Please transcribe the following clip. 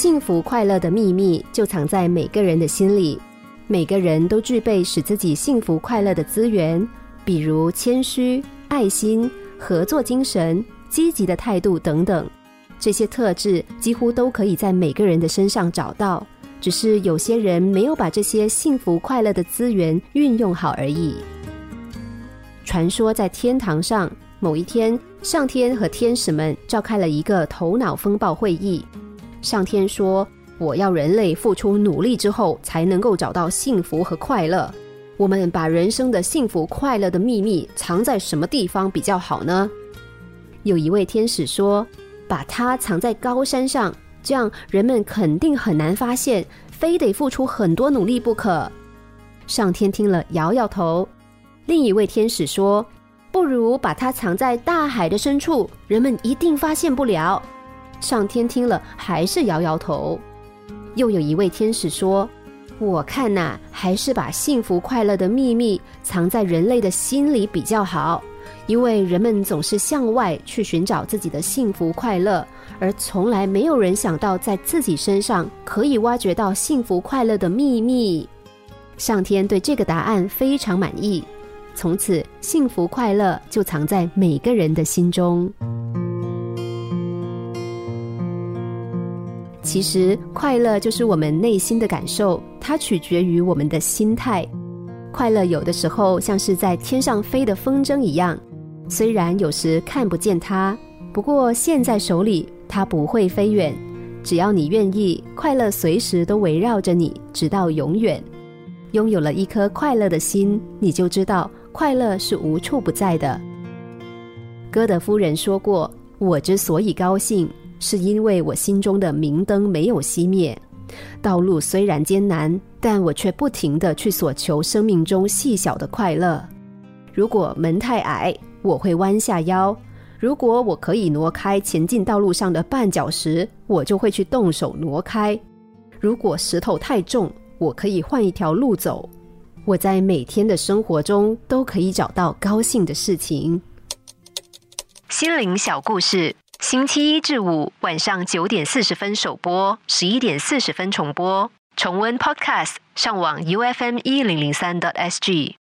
幸福快乐的秘密就藏在每个人的心里。每个人都具备使自己幸福快乐的资源，比如谦虚、爱心、合作精神、积极的态度等等。这些特质几乎都可以在每个人的身上找到，只是有些人没有把这些幸福快乐的资源运用好而已。传说在天堂上，某一天，上天和天使们召开了一个头脑风暴会议。上天说。我要人类付出努力之后，才能够找到幸福和快乐。我们把人生的幸福快乐的秘密藏在什么地方比较好呢？有一位天使说：“把它藏在高山上，这样人们肯定很难发现，非得付出很多努力不可。”上天听了摇摇头。另一位天使说：“不如把它藏在大海的深处，人们一定发现不了。”上天听了还是摇摇头。又有一位天使说：“我看呐，还是把幸福快乐的秘密藏在人类的心里比较好，因为人们总是向外去寻找自己的幸福快乐，而从来没有人想到在自己身上可以挖掘到幸福快乐的秘密。”上天对这个答案非常满意，从此幸福快乐就藏在每个人的心中。其实，快乐就是我们内心的感受，它取决于我们的心态。快乐有的时候像是在天上飞的风筝一样，虽然有时看不见它，不过现在手里它不会飞远。只要你愿意，快乐随时都围绕着你，直到永远。拥有了一颗快乐的心，你就知道快乐是无处不在的。歌德夫人说过：“我之所以高兴。”是因为我心中的明灯没有熄灭，道路虽然艰难，但我却不停的去索求生命中细小的快乐。如果门太矮，我会弯下腰；如果我可以挪开前进道路上的绊脚石，我就会去动手挪开；如果石头太重，我可以换一条路走。我在每天的生活中都可以找到高兴的事情。心灵小故事。星期一至五晚上九点四十分首播，十一点四十分重播。重温 Podcast，上网 U F M 一零零三 t S G。